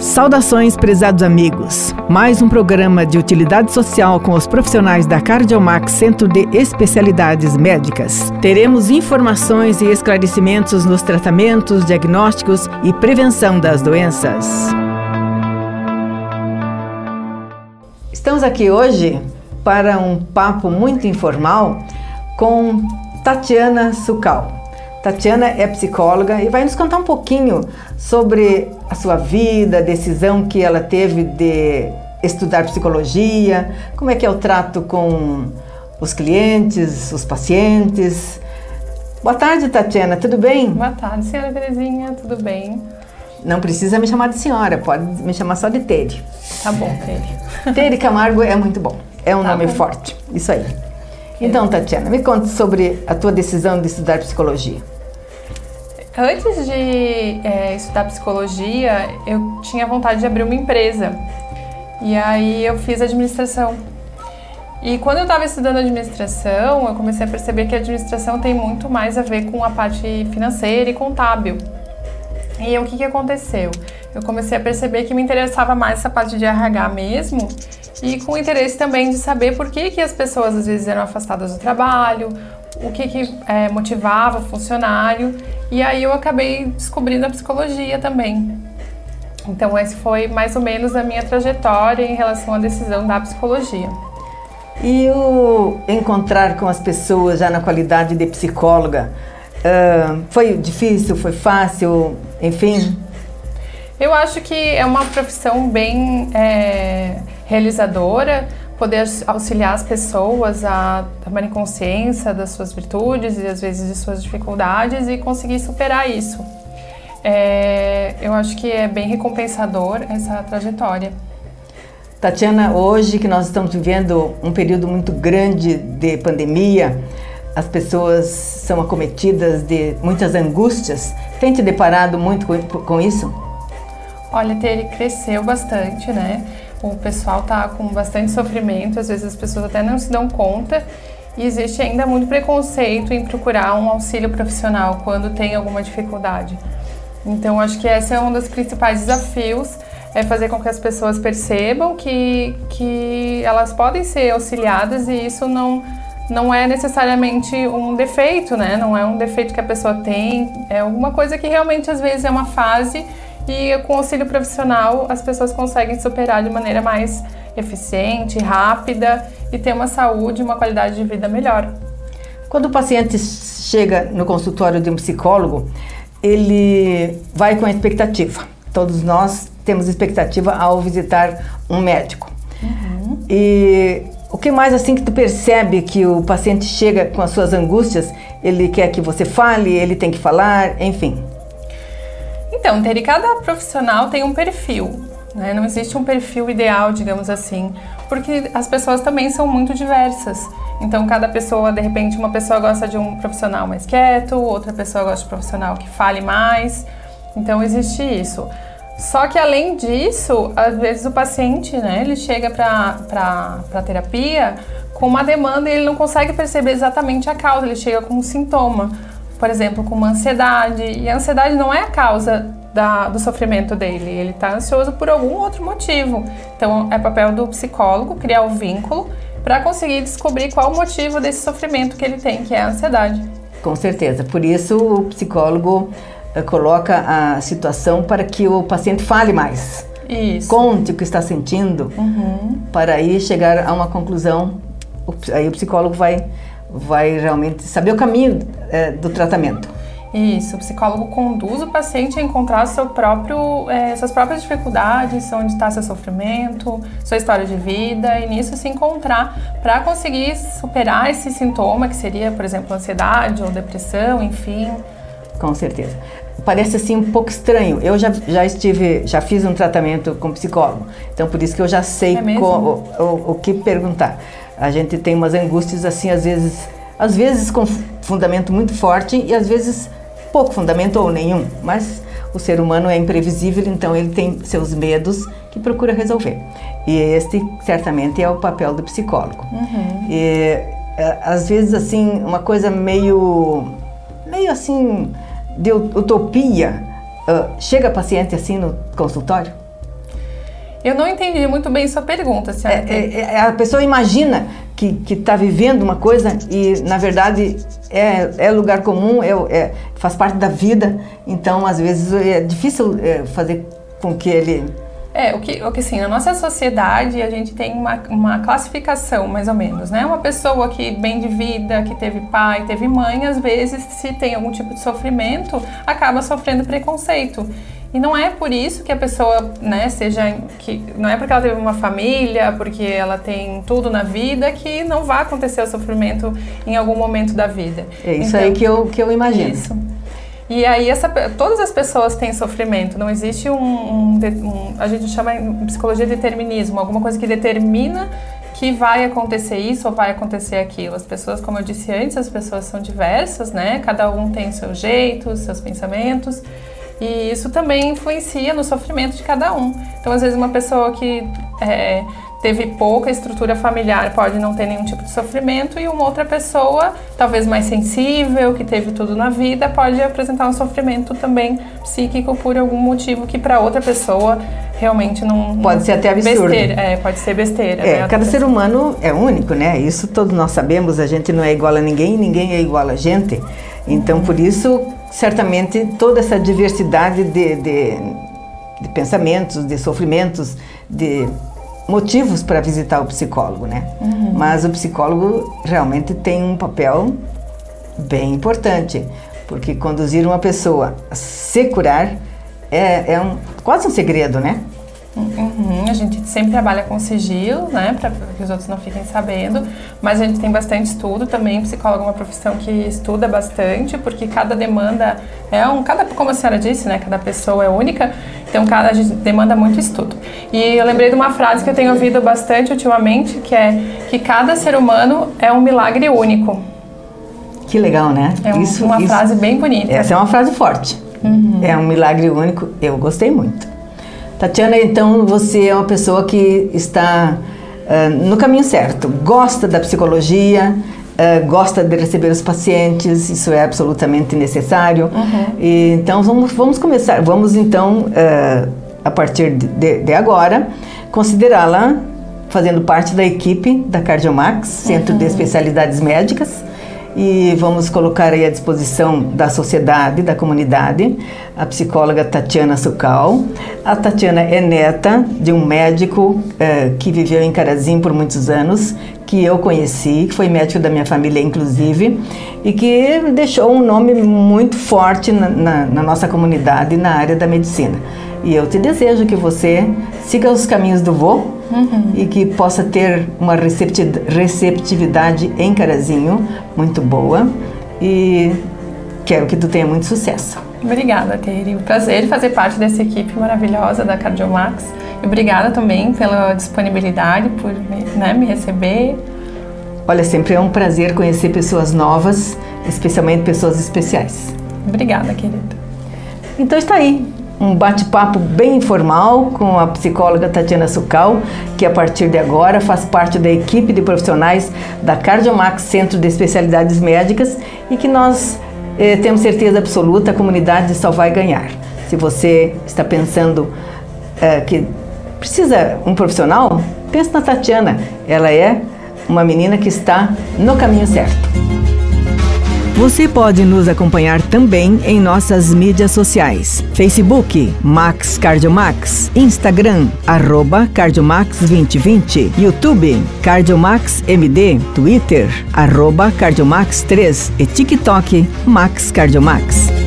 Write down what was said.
Saudações, prezados amigos. Mais um programa de utilidade social com os profissionais da Cardiomax Centro de Especialidades Médicas. Teremos informações e esclarecimentos nos tratamentos, diagnósticos e prevenção das doenças. Estamos aqui hoje para um papo muito informal com Tatiana Sucal. Tatiana é psicóloga e vai nos contar um pouquinho sobre a sua vida, a decisão que ela teve de estudar psicologia, como é que é o trato com os clientes, os pacientes. Boa tarde, Tatiana, tudo bem? Boa tarde, senhora Terezinha, tudo bem? Não precisa me chamar de senhora, pode me chamar só de Tere. Tá bom, Tere. Tere Camargo é muito bom, é um tá nome bom. forte, isso aí. Então, Tatiana, me conte sobre a tua decisão de estudar psicologia. Antes de é, estudar psicologia, eu tinha vontade de abrir uma empresa. E aí eu fiz administração. E quando eu estava estudando administração, eu comecei a perceber que a administração tem muito mais a ver com a parte financeira e contábil. E o que, que aconteceu? Eu comecei a perceber que me interessava mais essa parte de RH mesmo e com interesse também de saber por que, que as pessoas às vezes eram afastadas do trabalho, o que, que é, motivava o funcionário. E aí eu acabei descobrindo a psicologia também. Então, esse foi mais ou menos a minha trajetória em relação à decisão da psicologia. E o encontrar com as pessoas já na qualidade de psicóloga, uh, foi difícil, foi fácil, enfim? Eu acho que é uma profissão bem é, realizadora, poder auxiliar as pessoas a tomarem consciência das suas virtudes e às vezes de suas dificuldades e conseguir superar isso. É, eu acho que é bem recompensador essa trajetória. Tatiana, hoje que nós estamos vivendo um período muito grande de pandemia, as pessoas são acometidas de muitas angústias. Tem te deparado muito com isso? Olha, ele cresceu bastante, né? O pessoal tá com bastante sofrimento, às vezes as pessoas até não se dão conta e existe ainda muito preconceito em procurar um auxílio profissional quando tem alguma dificuldade. Então, acho que esse é um dos principais desafios, é fazer com que as pessoas percebam que, que elas podem ser auxiliadas e isso não, não é necessariamente um defeito, né? Não é um defeito que a pessoa tem, é alguma coisa que realmente às vezes é uma fase e com auxílio profissional as pessoas conseguem superar de maneira mais eficiente, rápida e ter uma saúde e uma qualidade de vida melhor. Quando o paciente chega no consultório de um psicólogo, ele vai com a expectativa. Todos nós temos expectativa ao visitar um médico. Uhum. E o que mais assim que tu percebe que o paciente chega com as suas angústias, ele quer que você fale, ele tem que falar, enfim. Então, Teri, cada profissional tem um perfil. Né? Não existe um perfil ideal, digamos assim, porque as pessoas também são muito diversas. Então, cada pessoa, de repente, uma pessoa gosta de um profissional mais quieto, outra pessoa gosta de um profissional que fale mais. Então, existe isso. Só que além disso, às vezes o paciente, né, ele chega para a terapia com uma demanda e ele não consegue perceber exatamente a causa, ele chega com um sintoma por exemplo, com uma ansiedade. E a ansiedade não é a causa da, do sofrimento dele, ele está ansioso por algum outro motivo. Então, é papel do psicólogo criar o vínculo para conseguir descobrir qual o motivo desse sofrimento que ele tem, que é a ansiedade. Com certeza. Por isso, o psicólogo uh, coloca a situação para que o paciente fale mais. Isso. Conte o que está sentindo, uhum. para aí chegar a uma conclusão. Aí o psicólogo vai vai realmente saber o caminho é, do tratamento. Isso, o psicólogo conduz o paciente a encontrar seu próprio, é, suas próprias dificuldades, onde está seu sofrimento, sua história de vida, e nisso se encontrar para conseguir superar esse sintoma, que seria, por exemplo, ansiedade ou depressão, enfim. Com certeza. Parece assim um pouco estranho. Eu já, já estive, já fiz um tratamento com psicólogo, então por isso que eu já sei é o, o, o que perguntar a gente tem umas angústias assim, às vezes, às vezes com fundamento muito forte e às vezes pouco fundamento ou nenhum, mas o ser humano é imprevisível, então ele tem seus medos que procura resolver. E este certamente é o papel do psicólogo. Uhum. E, é, às vezes assim, uma coisa meio meio assim de utopia, uh, chega paciente assim no consultório? Eu não entendi muito bem sua pergunta, senhora. É, é, é, a pessoa imagina que está vivendo uma coisa e, na verdade, é, é lugar comum, é, é, faz parte da vida. Então, às vezes, é difícil é, fazer com que ele é, o que, o que assim, na nossa sociedade a gente tem uma, uma classificação, mais ou menos, né? Uma pessoa que bem de vida, que teve pai, teve mãe, às vezes, se tem algum tipo de sofrimento, acaba sofrendo preconceito. E não é por isso que a pessoa, né, seja que não é porque ela teve uma família, porque ela tem tudo na vida que não vai acontecer o sofrimento em algum momento da vida. É isso então, aí que eu que eu imagino. Isso. E aí essa, todas as pessoas têm sofrimento. Não existe um, um, um, a gente chama em psicologia de determinismo, alguma coisa que determina que vai acontecer isso ou vai acontecer aquilo. As pessoas, como eu disse antes, as pessoas são diversas, né? Cada um tem seu jeito, seus pensamentos. E isso também influencia no sofrimento de cada um. Então, às vezes, uma pessoa que é, teve pouca estrutura familiar pode não ter nenhum tipo de sofrimento e uma outra pessoa, talvez mais sensível, que teve tudo na vida, pode apresentar um sofrimento também psíquico por algum motivo que para outra pessoa realmente não pode não, ser até absurdo. Besteira, é, pode ser besteira. É, né? cada ser humano é único, né? Isso todos nós sabemos. A gente não é igual a ninguém, ninguém é igual a gente. Então, por isso, certamente toda essa diversidade de, de, de pensamentos, de sofrimentos, de motivos para visitar o psicólogo, né? Uhum. Mas o psicólogo realmente tem um papel bem importante, porque conduzir uma pessoa a se curar é, é um, quase um segredo, né? Uhum, a gente sempre trabalha com sigilo, né, para que os outros não fiquem sabendo, mas a gente tem bastante estudo também. Psicólogo é uma profissão que estuda bastante, porque cada demanda é um, cada, como a senhora disse, né, cada pessoa é única, então cada demanda muito estudo. E eu lembrei de uma frase que eu tenho ouvido bastante ultimamente, que é que cada ser humano é um milagre único. Que legal, né? É um, isso, uma isso, frase bem bonita. Essa é uma frase forte. Uhum. É um milagre único. Eu gostei muito. Tatiana, então você é uma pessoa que está uh, no caminho certo, gosta da psicologia, uh, gosta de receber os pacientes, isso é absolutamente necessário. Uhum. E, então vamos, vamos começar, vamos então, uh, a partir de, de agora, considerá-la fazendo parte da equipe da Cardiomax, Centro uhum. de Especialidades Médicas e vamos colocar aí à disposição da sociedade, da comunidade, a psicóloga Tatiana Sucal. A Tatiana é neta de um médico eh, que viveu em Carazinho por muitos anos, que eu conheci, que foi médico da minha família, inclusive, e que deixou um nome muito forte na, na, na nossa comunidade na área da medicina. E eu te desejo que você siga os caminhos do vô uhum. e que possa ter uma receptividade em Carazinho muito boa. E quero que tu tenha muito sucesso. Obrigada, Tere. Um prazer fazer parte dessa equipe maravilhosa da Cardiomax. E obrigada também pela disponibilidade, por né, me receber. Olha, sempre é um prazer conhecer pessoas novas, especialmente pessoas especiais. Obrigada, querida. Então está aí um bate-papo bem informal com a psicóloga Tatiana Sucal, que a partir de agora faz parte da equipe de profissionais da Cardiomax Centro de Especialidades Médicas e que nós eh, temos certeza absoluta a comunidade só vai ganhar. Se você está pensando eh, que precisa um profissional, pense na Tatiana. Ela é uma menina que está no caminho certo. Você pode nos acompanhar também em nossas mídias sociais: Facebook Max Cardiomax, Instagram arroba Cardiomax 2020, YouTube Cardiomax MD, Twitter arroba Cardiomax 3 e TikTok Max Cardiomax.